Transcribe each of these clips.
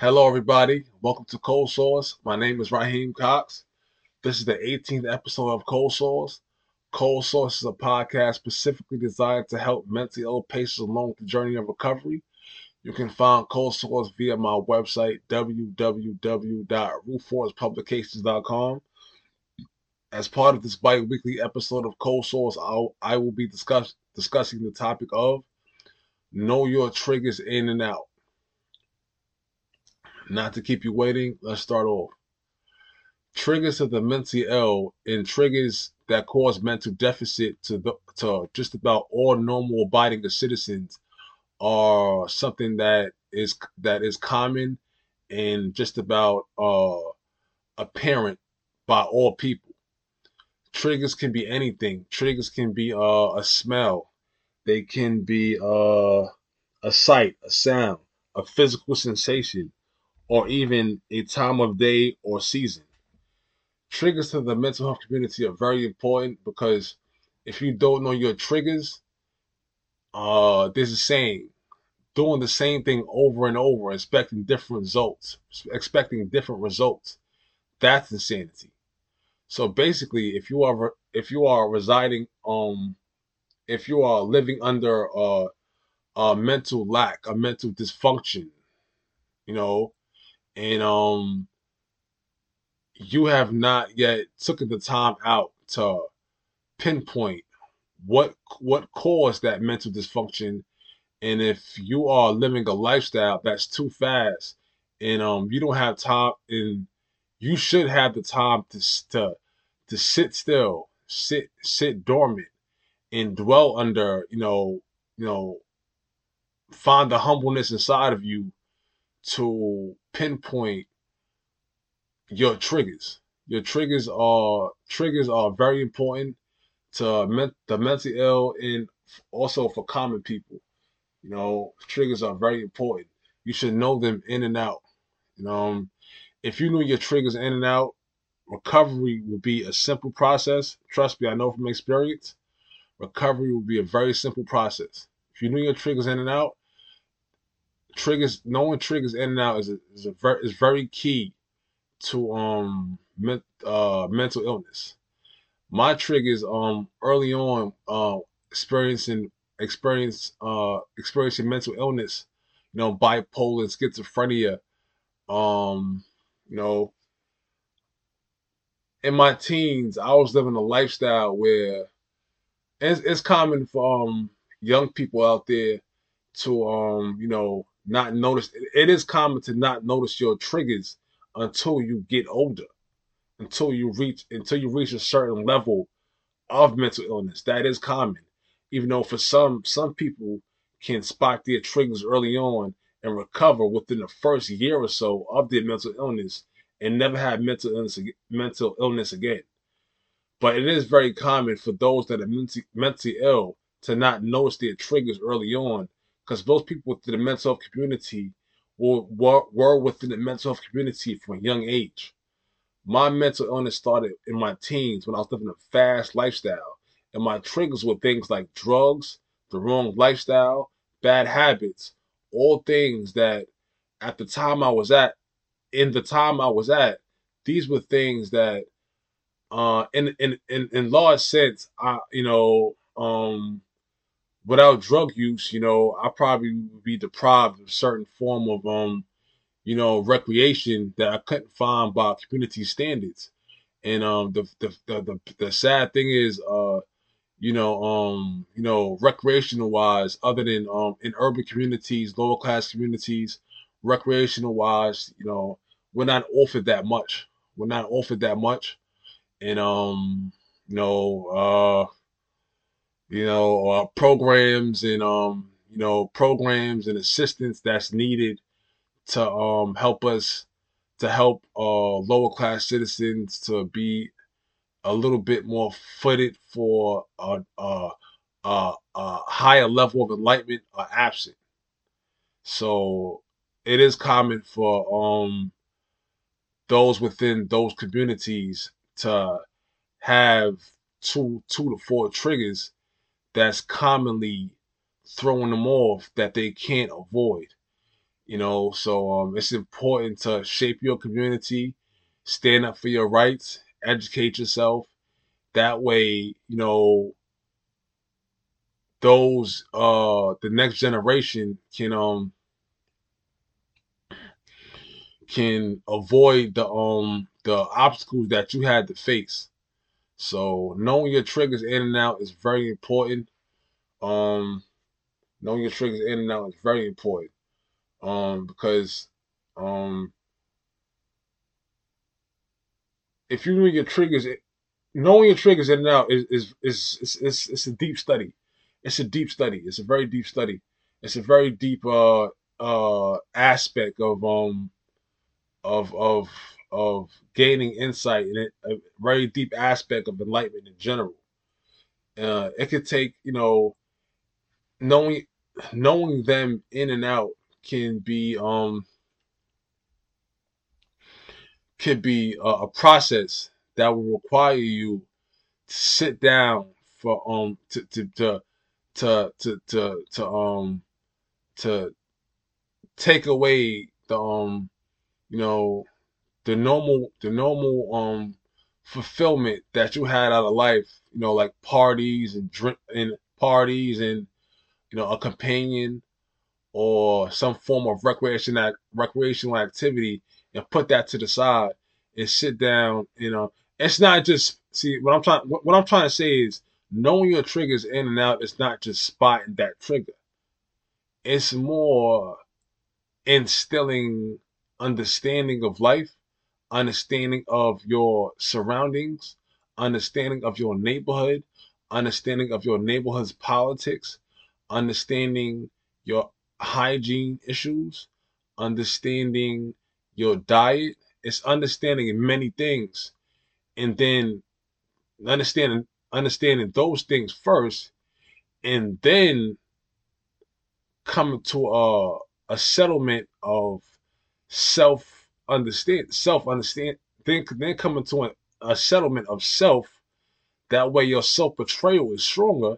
Hello, everybody. Welcome to Cold Sauce. My name is Raheem Cox. This is the 18th episode of Cold Sauce. Cold Sauce is a podcast specifically designed to help mentally ill patients along the journey of recovery. You can find Cold Sauce via my website, www.rootforcepublications.com. As part of this bi weekly episode of Cold Sauce, I'll, I will be discuss, discussing the topic of know your triggers in and out. Not to keep you waiting, let's start off. Triggers of the mentally ill and triggers that cause mental deficit to the, to just about all normal abiding citizens are something that is that is common and just about uh, apparent by all people. Triggers can be anything. Triggers can be uh, a smell. They can be uh, a sight, a sound, a physical sensation or even a time of day or season. Triggers to the mental health community are very important because if you don't know your triggers, uh, there's a saying, doing the same thing over and over, expecting different results, expecting different results. That's insanity. So basically, if you are if you are residing um if you are living under uh, a mental lack, a mental dysfunction, you know, and um you have not yet taken the time out to pinpoint what what caused that mental dysfunction. And if you are living a lifestyle that's too fast and um you don't have time and you should have the time to to to sit still sit sit dormant and dwell under you know you know find the humbleness inside of you to pinpoint your triggers. Your triggers are triggers are very important to men, the mentally ill and also for common people. You know, triggers are very important. You should know them in and out. You know, um, if you knew your triggers in and out, recovery will be a simple process. Trust me, I know from experience. Recovery will be a very simple process. If you knew your triggers in and out, triggers knowing triggers in and out is a, is a very is very key to um men, uh mental illness. My triggers um early on uh experiencing experience uh experiencing mental illness, you know, bipolar, schizophrenia, um, you know, in my teens, I was living a lifestyle where it's, it's common for um young people out there to um you know not notice. It is common to not notice your triggers until you get older, until you reach until you reach a certain level of mental illness. That is common, even though for some some people can spot their triggers early on and recover within the first year or so of their mental illness and never have mental illness mental illness again. But it is very common for those that are mentally, mentally ill to not notice their triggers early on because those people within the mental health community were, were, were within the mental health community from a young age. My mental illness started in my teens when I was living a fast lifestyle, and my triggers were things like drugs, the wrong lifestyle, bad habits, all things that at the time I was at, in the time I was at, these were things that uh in in in, in large sense I you know um without drug use, you know, I probably would be deprived of certain form of um, you know, recreation that I couldn't find by community standards. And um the the the, the, the sad thing is uh you know, um, you know, recreational wise, other than um in urban communities, lower class communities, recreational wise, you know, we're not offered that much. We're not offered that much. And um, you know, uh you know, uh, programs and um, you know, programs and assistance that's needed to um help us to help uh lower class citizens to be a little bit more footed for a, a, a, a higher level of enlightenment are absent. So it is common for um those within those communities to have two two to four triggers that's commonly throwing them off that they can't avoid. You know, so um, it's important to shape your community, stand up for your rights, educate yourself. That way, you know, those uh the next generation can um can avoid the um the obstacles that you had to face. So knowing your triggers in and out is very important. Um knowing your triggers in and out is very important. Um because um if you know your triggers knowing your triggers in and out is is is, is, is it's a deep study. It's a deep study. It's a very deep study. It's a very deep uh uh aspect of um of of of gaining insight and a very deep aspect of enlightenment in general. Uh, it could take you know knowing knowing them in and out can be um can be a, a process that will require you to sit down for um to to to to to to, to um to take away the um you know the normal the normal um fulfillment that you had out of life you know like parties and drink and parties and you know a companion or some form of recreation recreational activity and put that to the side and sit down you know. It's not just see what i'm trying what i'm trying to say is knowing your triggers in and out is not just spotting that trigger. It's more instilling understanding of life, understanding of your surroundings, understanding of your neighborhood, understanding of your neighborhood's politics, understanding your hygiene issues, understanding your diet. It's understanding many things. And then understanding understanding those things first and then coming to a a settlement of self understand self understand then then coming to a, a settlement of self. That way your self betrayal is stronger.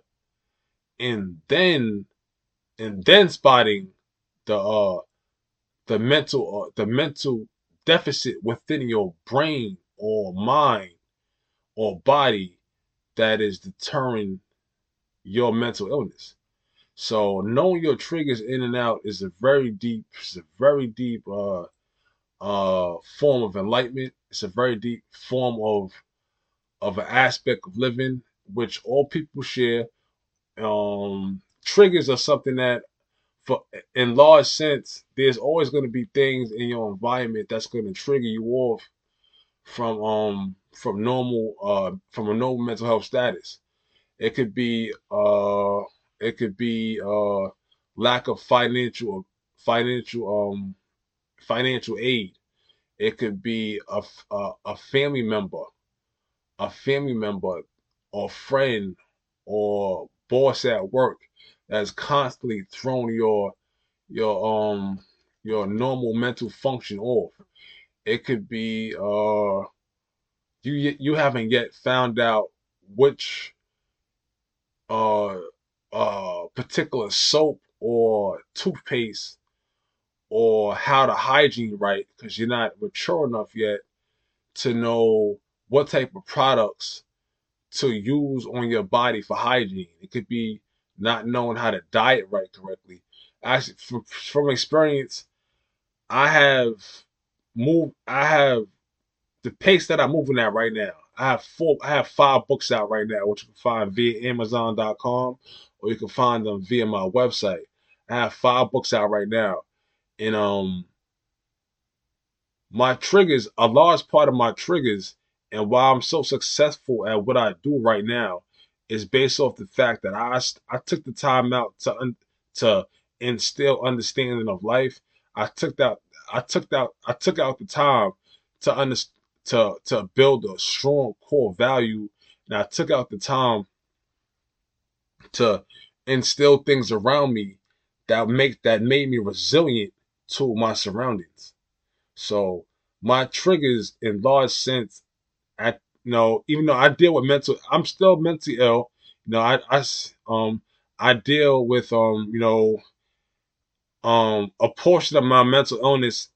And then and then spotting the uh the mental uh, the mental deficit within your brain or mind or body that is deterring your mental illness. So knowing your triggers in and out is a very deep, it's a very deep uh, uh, form of enlightenment. It's a very deep form of of an aspect of living which all people share. Um, triggers are something that, for in large sense, there's always going to be things in your environment that's going to trigger you off from um from normal uh from a normal mental health status. It could be uh it could be uh, lack of financial financial um financial aid. It could be a, a, a family member, a family member, or friend, or boss at work that's constantly throwing your your um your normal mental function off. It could be uh you you haven't yet found out which uh uh, particular soap or toothpaste or how to hygiene right because you're not mature enough yet to know what type of products to use on your body for hygiene. It could be not knowing how to diet right correctly. Actually, from, from experience, I have moved. I have the pace that I'm moving at right now. I have four. I have five books out right now, which you can find via Amazon.com or you can find them via my website. I have five books out right now, and um, my triggers, a large part of my triggers, and why I'm so successful at what I do right now, is based off the fact that I I took the time out to to instill understanding of life. I took that I took that I took out the time to understand to to build a strong core value, and I took out the time to instill things around me that make that made me resilient to my surroundings. So my triggers, in large sense, I you know even though I deal with mental, I'm still mentally ill. You know, I I um I deal with um you know um a portion of my mental illness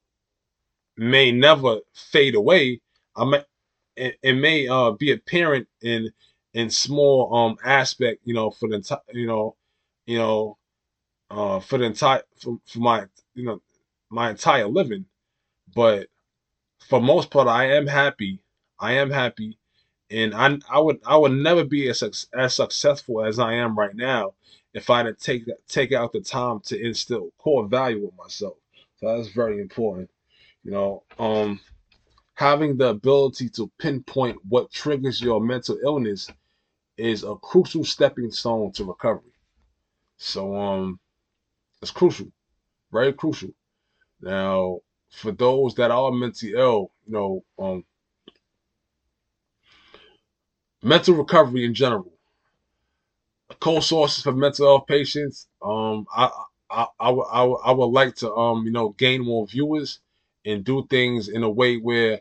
may never fade away. I may it, it may uh be apparent in in small um aspect, you know, for the entire you know, you know, uh for the entire for, for my you know my entire living. But for most part I am happy. I am happy and I I would I would never be as as successful as I am right now if I didn't take take out the time to instill core value with myself. So that's very important. You know, um, having the ability to pinpoint what triggers your mental illness is a crucial stepping stone to recovery. So um, it's crucial, very crucial. Now, for those that are mentally ill, you know, um, mental recovery in general, co-sources for mental health patients. Um, I, I, I, I, I would like to, um, you know, gain more viewers and do things in a way where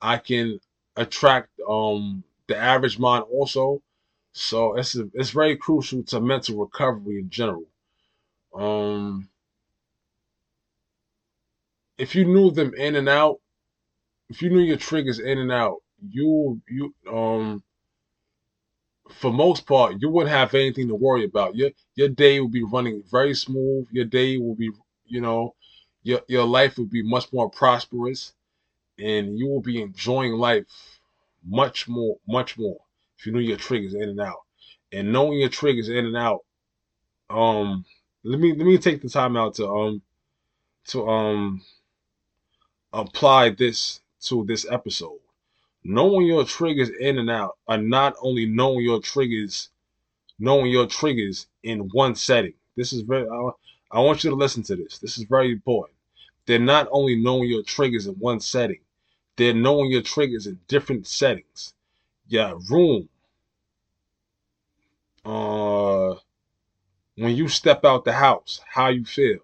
I can attract, um, the average mind also. So it's a, it's very crucial to mental recovery in general. Um, if you knew them in and out, if you knew your triggers in and out, you you um for most part, you wouldn't have anything to worry about. Your your day will be running very smooth. Your day will be, you know, your your life will be much more prosperous, and you will be enjoying life much more, much more if you knew your triggers in and out. And knowing your triggers in and out, um, let me let me take the time out to um to um apply this to this episode knowing your triggers in and out are not only knowing your triggers, knowing your triggers in one setting. This is very, I, I want you to listen to this. This is very important. They're not only knowing your triggers in one setting, they're knowing your triggers in different settings. Your room. Uh, when you step out the house, how you feel.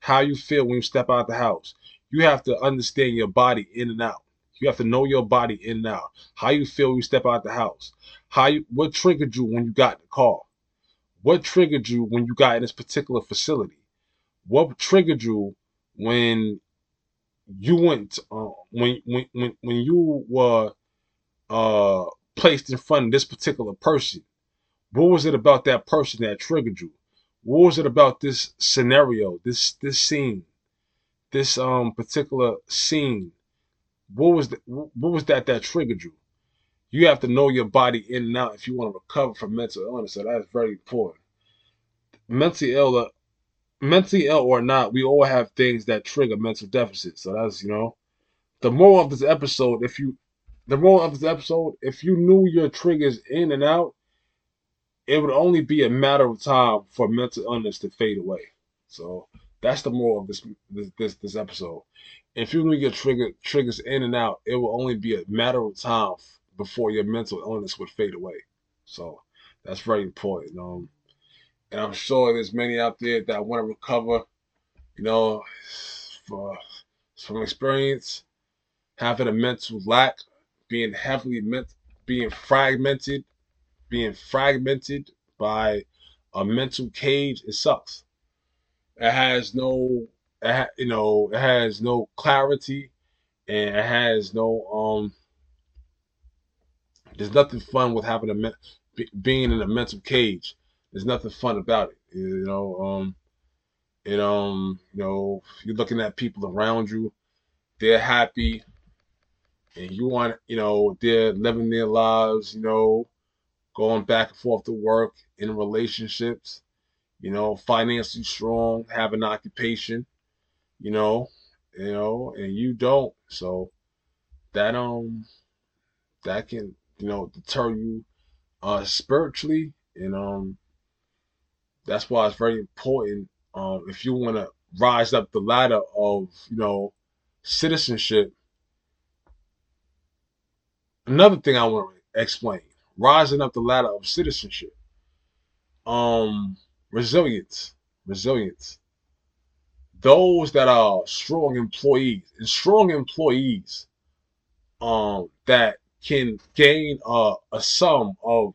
How you feel when you step out the house. You have to understand your body in and out. You have to know your body in and out. How you feel when you step out the house. How you what triggered you when you got in the car. What triggered you when you got in this particular facility? What triggered you when you went uh, when when when when you were uh placed in front of this particular person? What was it about that person that triggered you? What was it about this scenario, this this scene, this um particular scene what was the, what was that that triggered you? You have to know your body in and out if you want to recover from mental illness. So that's very important. Mentally ill, uh, mentally ill or not, we all have things that trigger mental deficits. So that's you know, the moral of this episode. If you, the moral of this episode, if you knew your triggers in and out, it would only be a matter of time for mental illness to fade away. So that's the moral of this this this, this episode if you're gonna get triggered triggers in and out, it will only be a matter of time before your mental illness would fade away. So that's very important. Um, and I'm sure there's many out there that want to recover. You know, for, from experience, having a mental lack, being heavily meant, being fragmented, being fragmented by a mental cage, it sucks. It has no it you know it has no clarity and it has no um there's nothing fun with having a being in a mental cage. There's nothing fun about it you know um and um you know you're looking at people around you they're happy and you want you know they're living their lives you know going back and forth to work in relationships you know financially strong have an occupation you know, you know, and you don't. So that um that can, you know, deter you uh spiritually and um that's why it's very important um if you want to rise up the ladder of, you know, citizenship. Another thing I want to explain, rising up the ladder of citizenship. Um resilience, resilience. Those that are strong employees and strong employees um, that can gain uh, a sum of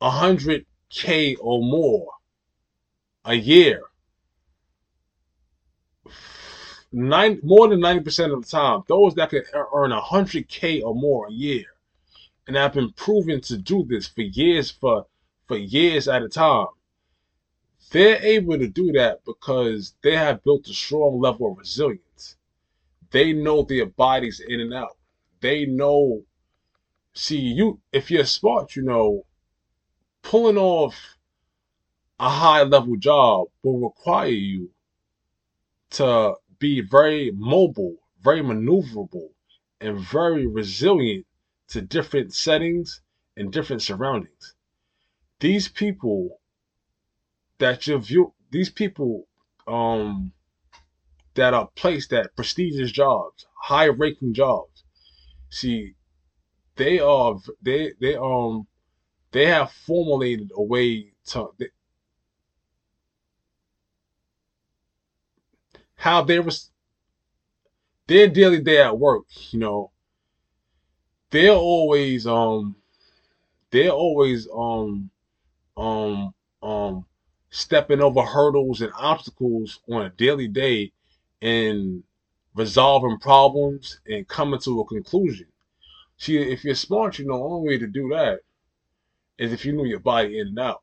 100k or more a year. Nine more than ninety percent of the time, those that can earn hundred k or more a year, and I've been proven to do this for years for for years at a time. They're able to do that because they have built a strong level of resilience. They know their bodies in and out. They know. See, you if you're smart, you know, pulling off a high level job will require you to be very mobile, very maneuverable, and very resilient to different settings and different surroundings. These people that you view, these people um, that are placed at prestigious jobs, high ranking jobs, see, they are they they um they have formulated a way to they, how they was their daily day at work, you know, they're always um they're always um um um stepping over hurdles and obstacles on a daily day and resolving problems and coming to a conclusion. See, if you're smart, you know, the only way to do that is if you know your body in and out.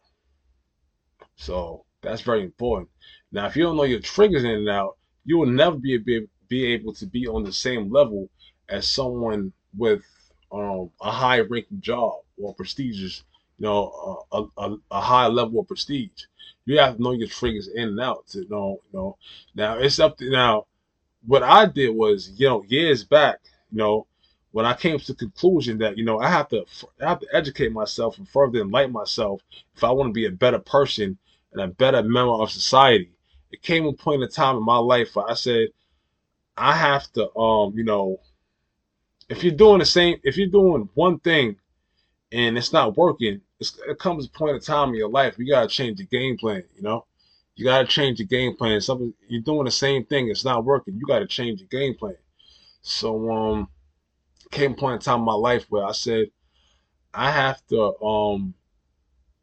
So that's very important. Now, if you don't know your triggers in and out, you will never be able, be able to be on the same level as someone with um, a high ranking job or prestigious, you know, a, a, a, high level of prestige. You have to know your triggers in and out to know, you know. Now it's up to now. What I did was, you know, years back, you know, when I came to the conclusion that, you know, I have to, I have to educate myself and further enlighten myself if I want to be a better person and a better member of society it came a point in time in my life where I said, I have to, um, you know, if you're doing the same, if you're doing one thing and it's not working, it comes a point in time in your life you gotta change the game plan. You know, you gotta change the game plan. Something you're doing the same thing, it's not working. You gotta change the game plan. So, um, came a point in time in my life where I said, I have to, um,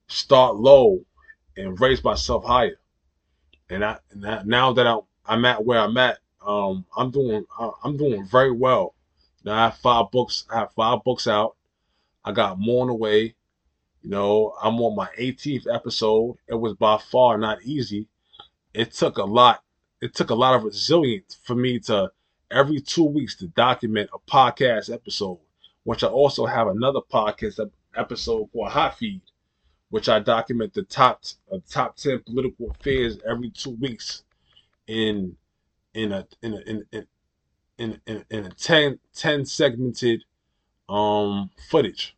start low and raise myself higher and I, now that I, I'm at where I'm at, um, I'm doing I'm doing very well. Now I have five books. I have five books out. I got more on the way. You know, I'm on my 18th episode. It was by far not easy. It took a lot. It took a lot of resilience for me to every two weeks to document a podcast episode, which I also have another podcast episode called Hot Feed which I document the top uh, top ten political affairs every two weeks in in a in a in in in, in, in a 10, 10 segmented um footage.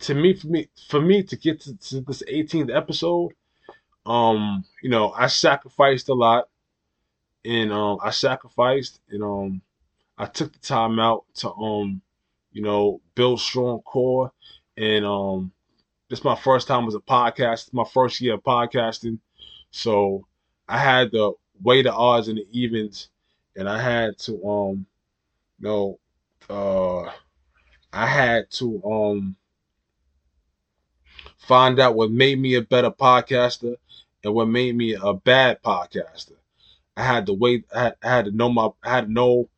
To me, for me, for me to get to, to this 18th episode, um, you know, I sacrificed a lot, and um, I sacrificed, and um, I took the time out to um, you know, build strong core. And um, this is my first time as a podcast, my first year of podcasting. So I had to weigh the odds and the evens, and I had to um, you know, uh, I had to um find out what made me a better podcaster and what made me a bad podcaster. I had to wait. I had, I had to know my. I had to know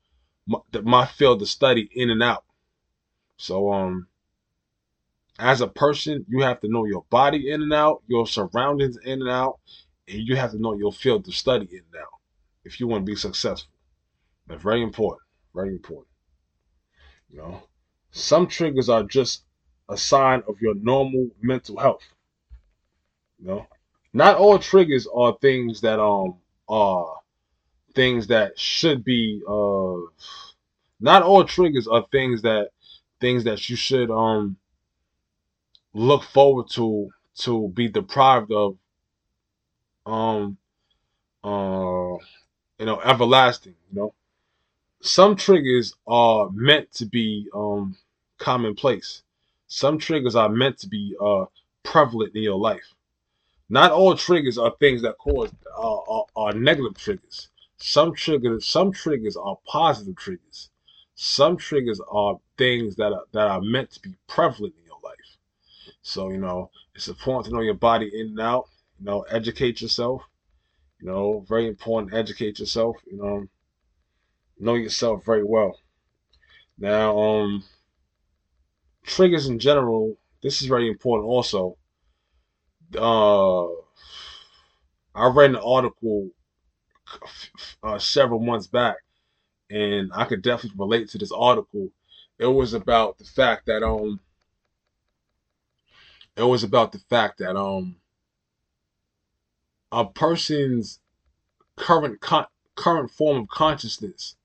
my, my field of study in and out. So um, as a person, you have to know your body in and out, your surroundings in and out, and you have to know your field of study in and out if you want to be successful. That's very important. Very important. You know, some triggers are just a sign of your normal mental health. You know, not all triggers are things that um are things that should be uh not all triggers are things that things that you should um look forward to to be deprived of um uh you know everlasting you know? Some triggers are meant to be um commonplace some triggers are meant to be uh prevalent in your life not all triggers are things that cause uh, are, are negative triggers some triggers some triggers are positive triggers some triggers are things that are that are meant to be prevalent in your life. so, you know, it's important to know your body in and out, you know, educate yourself You know, very important. Educate yourself. You know, know yourself very well. Now, um, triggers in general. This is very important. Also, uh, I read an article uh, several months back, and I could definitely relate to this article. It was about the fact that um, it was about the fact that um, a person's current con- current form of consciousness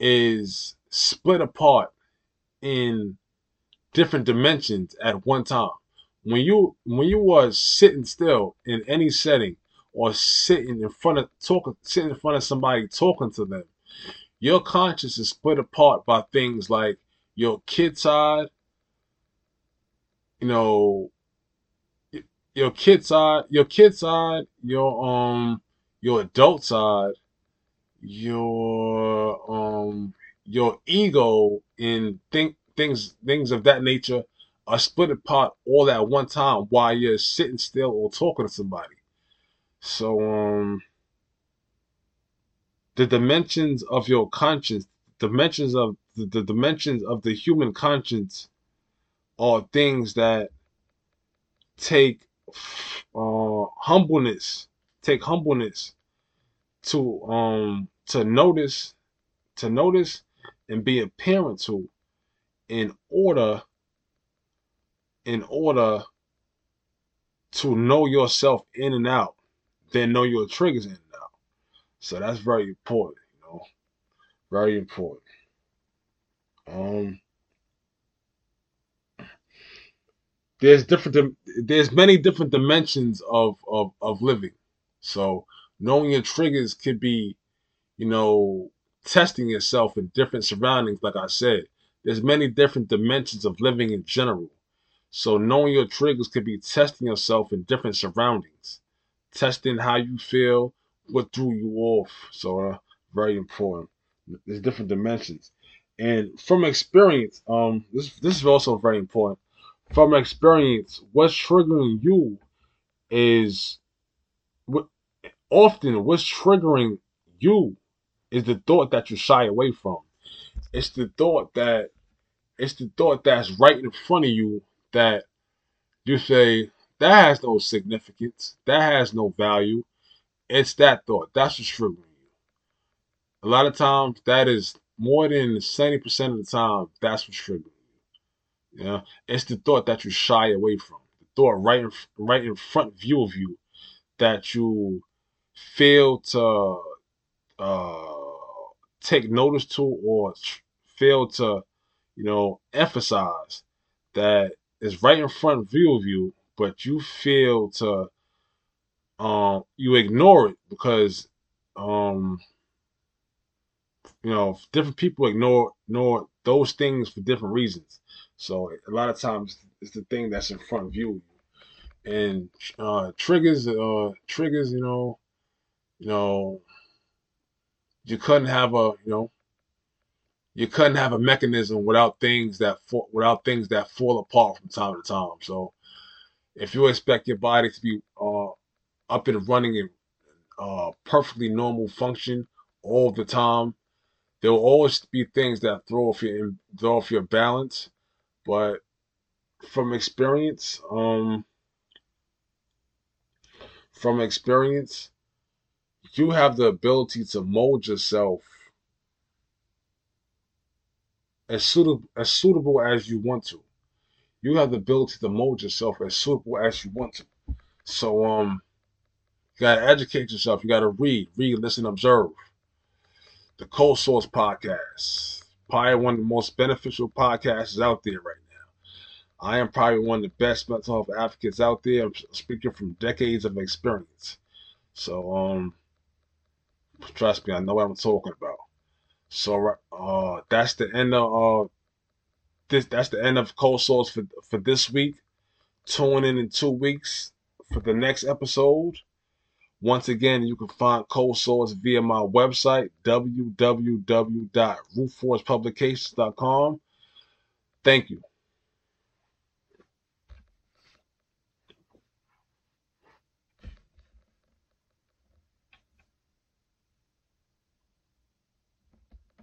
is split apart in different dimensions at one time. When you when you was sitting still in any setting or sitting in front of talking sitting in front of somebody talking to them, your conscious is split apart by things like your kid side, you know, your kid side, your kid side, your um your adult side, your um your ego in think things things of that nature are split apart all at one time while you're sitting still or talking to somebody. So um the dimensions of your conscience, dimensions of the, the dimensions of the human conscience are things that take uh humbleness, take humbleness to um to notice to notice and be a parent to in order in order to know yourself in and out, then know your triggers in and out. So that's very important, you know. Very important. Um there's different there's many different dimensions of of, of living. So knowing your triggers could be, you know, testing yourself in different surroundings, like I said. There's many different dimensions of living in general. So knowing your triggers could be testing yourself in different surroundings, testing how you feel, what threw you off. So uh, very important. There's different dimensions, and from experience, um, this this is also very important. From experience, what's triggering you is what often what's triggering you is the thought that you shy away from. It's the thought that it's the thought that's right in front of you that you say that has no significance, that has no value. It's that thought. That's what's triggering you. A lot of times, that is more than seventy percent of the time. That's what's triggering you. Yeah, it's the thought that you shy away from. The thought right in right in front view of you that you fail to uh, take notice to or fail to, you know, emphasize that is right in front view of you, but you fail to um you ignore it because um you know different people ignore ignore those things for different reasons. So a lot of times it's the thing that's in front of you. and uh triggers uh triggers you know you know you couldn't have a you know you couldn't have a mechanism without things that fall, without things that fall apart from time to time. So if you expect your body to be uh, up and running and uh, perfectly normal function all the time, there will always be things that throw off your throw off your balance. But from experience, um, from experience, you have the ability to mold yourself as suitable as suitable as you want to. You have the ability to mold yourself as suitable as you want to. So um you gotta educate yourself. You gotta read, read, listen, observe. The Cold Sauce Podcast. Probably one of the most beneficial podcasts out there right now. I am probably one of the best mental health advocates out there. I'm speaking from decades of experience. So um trust me, I know what I'm talking about. So uh, that's the end of uh, this. That's the end of Cold Sauce for for this week. Tune in in two weeks for the next episode. Once again, you can find Cold Sauce via my website www.rootforcepublications.com. Thank you.